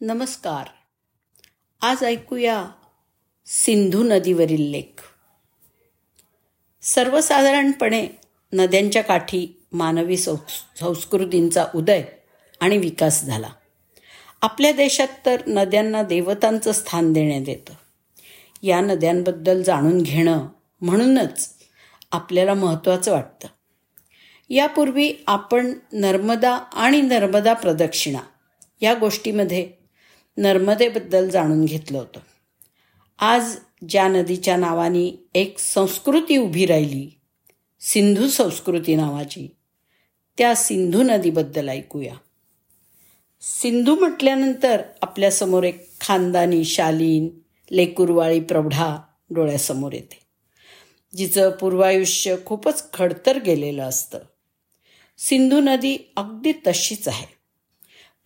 नमस्कार. आज ऐकूया सिंधू नदीवरील लेख. सर्वसाधारणपणे नद्यांच्या काठी मानवी संस्कृतींचा उदय आणि विकास झाला. आपल्या देशात तर नद्यांना देवतांचं स्थान देण्यात येतं. या नद्यांबद्दल जाणून घेणं म्हणूनच आपल्याला महत्त्वाचं वाटतं. यापूर्वी आपण नर्मदा आणि नर्मदा प्रदक्षिणा या गोष्टीमध्ये नर्मदेबद्दल जाणून घेतलं होतं. आज ज्या नदीच्या नावाने एक संस्कृती उभी राहिली सिंधू संस्कृती नावाची त्या सिंधू नदीबद्दल ऐकूया. सिंधू म्हटल्यानंतर आपल्यासमोर एक खानदानी शालीन लेकुरवाळी प्रौढा डोळ्यासमोर येते जिचं पूर्वायुष्य खूपच खडतर गेलेलं असतं. सिंधू नदी अगदी तशीच आहे.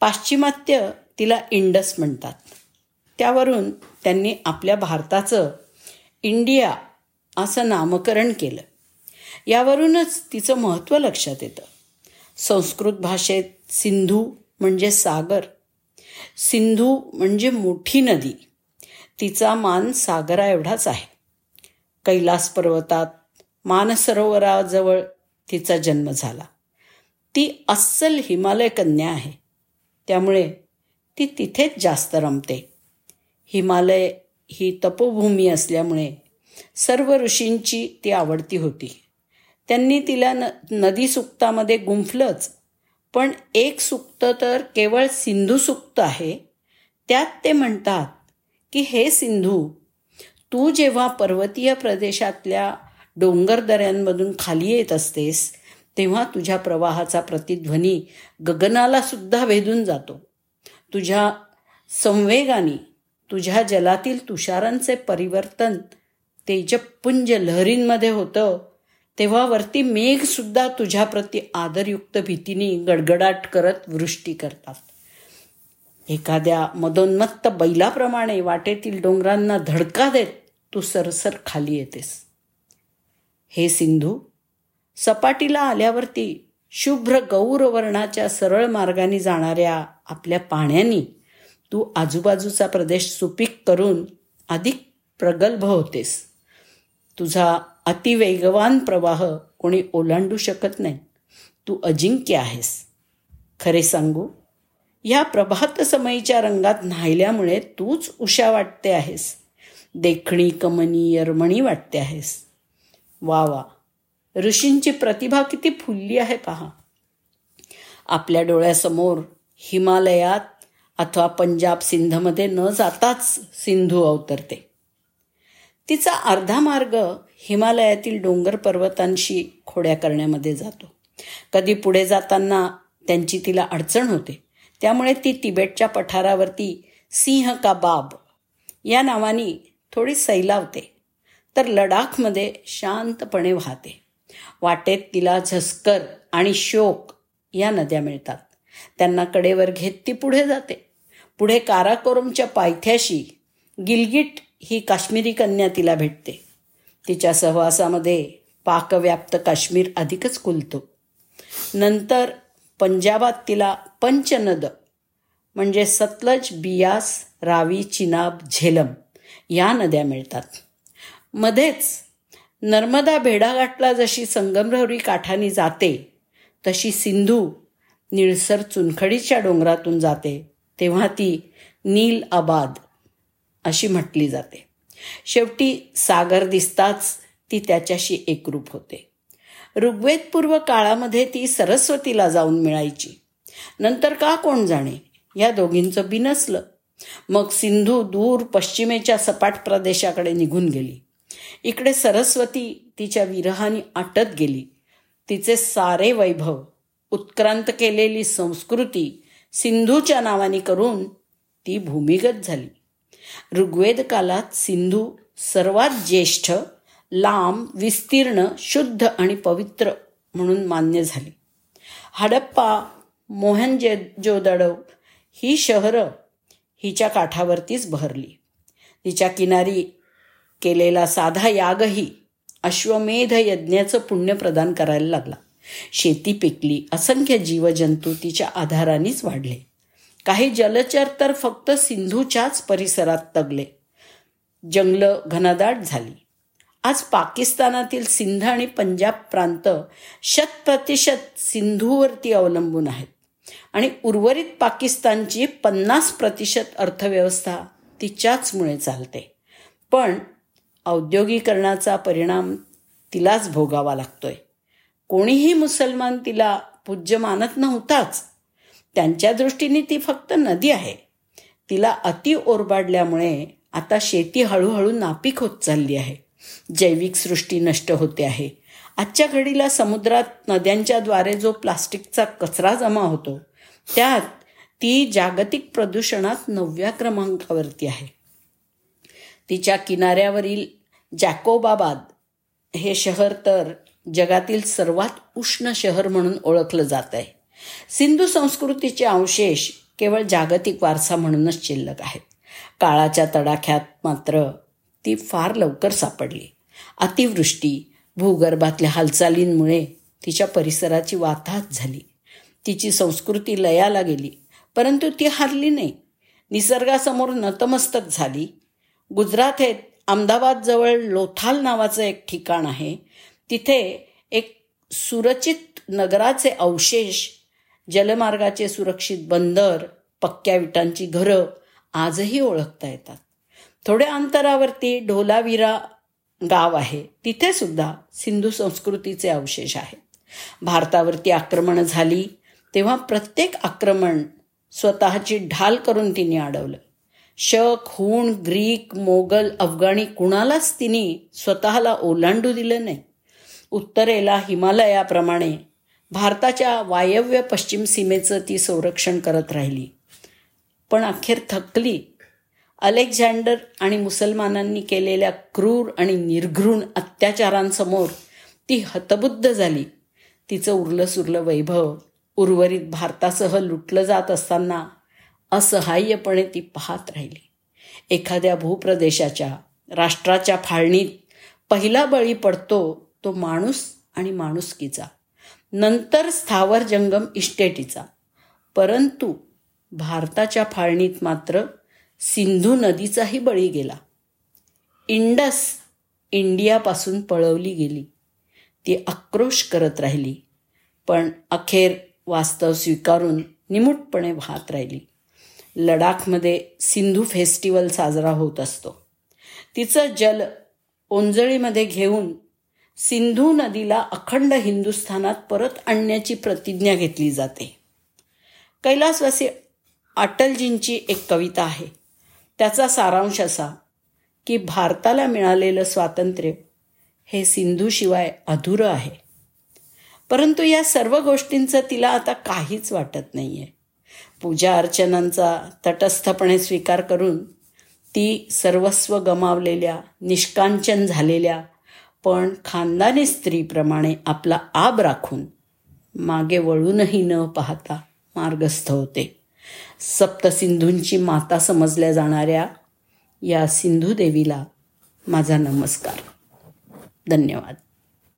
पाश्चिमात्य तिला इंडस म्हणतात. त्यावरून त्यांनी आपल्या भारताचं इंडिया असं नामकरण केलं. यावरूनच तिचं महत्त्व लक्षात येतं. संस्कृत भाषेत सिंधू म्हणजे सागर. सिंधू म्हणजे मोठी नदी. तिचा मान सागरा एवढाच आहे. कैलास पर्वतात मानसरोवराजवळ तिचा जन्म झाला. ती अस्सल हिमालय कन्या आहे. त्यामुळे ती तिथेच जास्त रमते. हिमालय ही तपोभूमी असल्यामुळे सर्व ऋषींची ती आवडती होती. त्यांनी तिला न नदी सुक्तामध्ये गुंफलंच पण एक सुक्त तर केवळ सिंधू सुक्त आहे. त्यात ते म्हणतात की हे सिंधू तू जेव्हा पर्वतीय प्रदेशातल्या डोंगरदऱ्यांमधून खाली येत असतेस तेव्हा तुझ्या प्रवाहाचा प्रतिध्वनी गगनाला सुद्धा भेदून जातो. तुझ्या संवेगाने तुझ्या जलातील तुषारांचे परिवर्तन तेजपुंज लहरींमध्ये होतं तेव्हा वरती मेघसुद्धा तुझ्याप्रती आदरयुक्त भीतीने गडगडाट करत वृष्टी करतात. एखाद्या मदोन्मत्त बैलाप्रमाणे वाटेतील डोंगरांना धडका देत तू सरसर खाली येतेस. हे सिंधू सपाटीला आल्यावरती शुभ्र गौरवर्णाच्या सरळ मार्गाने जाणाऱ्या आपल्या पाण्यानी तू आजूबाजूचा प्रदेश सुपीक करून अधिक प्रगल्भ होतेस. तुझा अतिवेगवान प्रवाह कोणी ओलांडू शकत नाही. तू अजिंक्य आहेस. खरे सांगू ह्या प्रभात समयीच्या रंगात न्हायल्यामुळे तूच उषा वाटते आहेस. देखणी कमनी यरमणी वाटते आहेस. वा वा. ऋषींची प्रतिभा किती फुलली आहे पहा. आपल्या डोळ्यासमोर हिमालयात अथवा पंजाब सिंधमध्ये न जाताच सिंधू अवतरते. तिचा अर्धा मार्ग हिमालयातील डोंगर पर्वतांशी खोड्या करण्यामध्ये जातो. कधी पुढे जाताना त्यांची तिला अडचण होते. त्यामुळे ती तिबेटच्या पठारावरती सिंह का बाब या नावाने थोडी सैलावते. तर लडाखमध्ये शांतपणे वाहते. वाटेत तिला झस्कर आणि शोक या नद्या मिळतात. त्यांना कडेवर घेत ती पुढे जाते. पुढे काराकोरमच्या पायथ्याशी गिलगिट ही काश्मीरी कन्या तिला भेटते. तिच्या सहवासामध्ये पाकव्याप्त काश्मीर अधिकच खुलतो. नंतर पंजाबात तिला पंचनद म्हणजे सतलज बियास रावी चिनाब झेलम या नद्या मिळतात. मध्येच नर्मदा भेडाघाटला जशी संगमरवरी काठाने जाते तशी सिंधू निळसर चुनखडीच्या डोंगरातून जाते तेव्हा ती नील आबाद अशी म्हटली जाते. शेवटी सागर दिसताच ती त्याच्याशी एकरूप होते. ऋग्वेदपूर्व काळामध्ये ती सरस्वतीला जाऊन मिळायची. नंतर का कोण जाणे? या दोघींचं बिनसलं. मग सिंधू दूर पश्चिमेच्या सपाट प्रदेशाकडे निघून गेली. इकडे सरस्वती तिच्या विरहाने आटत गेली. तिचे सारे वैभव उत्क्रांत केलेली संस्कृती सिंधूच्या नावाने करून ती भूमिगत झाली. ऋग्वेद कालात सिंधू सर्वात ज्येष्ठ लांब विस्तीर्ण शुद्ध आणि पवित्र म्हणून मान्य झाली. हडप्पा मोहनजेजोदडो ही शहरं हिच्या काठावरतीच बहरली. तिच्या किनारी केलेला साधा यागही अश्वमेध यज्ञाचं पुण्य प्रदान करायला लागला. शेती पिकली असंख्य जीवजंतू तिच्या आधारानेच वाढले. काही जलचर तर फक्त सिंधूच्याच परिसरात तगले. जंगलं घनदाट झाली. आज पाकिस्तानातील सिंध आणि पंजाब प्रांत शतप्रतिशत सिंधूवरती अवलंबून आहेत. आणि उर्वरित पाकिस्तानची पन्नास प्रतिशत अर्थव्यवस्था तिच्याचमुळे चालते. पण औद्योगिकरणाचा परिणाम तिलाच भोगावा लागतोय. कोणीही मुसलमान तिला पूज्य मानत नव्हताच. त्यांच्या दृष्टीने ती फक्त नदी आहे. तिला अति ओरबाडल्यामुळे आता शेती हळूहळू नापीक होत चालली आहे. जैविक सृष्टी नष्ट होते आहे. आजच्या घडीला समुद्रात नद्यांच्या द्वारे जो प्लास्टिकचा कचरा जमा होतो त्यात ती जागतिक प्रदूषणात नवव्या क्रमांकावरती आहे. तिच्या किनाऱ्यावरील जॅकोबाबाद हे शहर तर जगातील सर्वात उष्ण शहर म्हणून ओळखलं जात आहे. सिंधू संस्कृतीचे अवशेष केवळ जागतिक वारसा म्हणूनच शिल्लक आहेत. काळाच्या तडाख्यात मात्र ती फार लवकर सापडली. अतिवृष्टी भूगर्भातल्या हालचालींमुळे तिच्या परिसराची वाताहत झाली. तिची संस्कृती लयाला गेली परंतु ती हारली नाही. निसर्गासमोर नतमस्तक झाली. गुजरात हे अहमदाबादजवळ लोथाल नावाचं एक ठिकाण आहे. तिथे एक सुरचित नगराचे अवशेष जलमार्गाचे सुरक्षित बंदर पक्क्या विटांची घरं आजही ओळखता येतात. थोड्या अंतरावरती ढोलावीरा गाव आहे. तिथे सुद्धा सिंधू संस्कृतीचे अवशेष आहेत. भारतावरती आक्रमणं झाली तेव्हा प्रत्येक आक्रमण स्वतःची ढाल करून तिने अडवलं. शक हुण ग्रीक मोगल अफगाणी कुणालाच तिने स्वतःला ओलांडू दिलं नाही. उत्तरेला हिमालयाप्रमाणे भारताच्या वायव्य पश्चिम सीमेचं ती संरक्षण करत राहिली. पण अखेर थकली. अलेक्झांडर आणि मुसलमानांनी केलेल्या क्रूर आणि निर्घृण अत्याचारांसमोर ती हतबुद्ध झाली. तिचं उरलं सुरलं वैभव उर्वरित भारतासह लुटलं जात असताना असहाय्यपणे ती पाहत राहिली. एखाद्या भूप्रदेशाच्या राष्ट्राच्या फाळणीत पहिला बळी पडतो तो माणूस आणि माणुसकीचा. नंतर स्थावर जंगम इस्टेटीचा परंतु भारताच्या फाळणीत मात्र सिंधू नदीचाही बळी गेला. इंडस इंडियापासून पळवली गेली. ती आक्रोश करत राहिली. पण अखेर वास्तव स्वीकारून निमूटपणे वाहत राहिली. लडाखमध्ये सिंधू फेस्टिवल साजरा होत असतो. तिचं जल ओंजळीमध्ये घेऊन सिंधू नदीला अखंड हिंदुस्थानात परत आणण्याची प्रतिज्ञा घेतली जाते. कैलासवासी अटलजींची एक कविता आहे. त्याचा सारांश असा की भारताला मिळालेलं स्वातंत्र्य हे सिंधूशिवाय अधुरं आहे. परंतु या सर्व गोष्टींचं तिला आता काहीच वाटत नाही आहे पूजा अर्चनांचा तटस्थपणे स्वीकार करून ती सर्वस्व गमावलेल्या निष्कांचन झालेल्या पण खानदानी स्त्रीप्रमाणे आपला आब राखून मागे वळूनही न पाहता मार्गस्थ होते. सप्तसिंधूंची माता समजल्या जाणाऱ्या या सिंधुदेवीला माझा नमस्कार. धन्यवाद.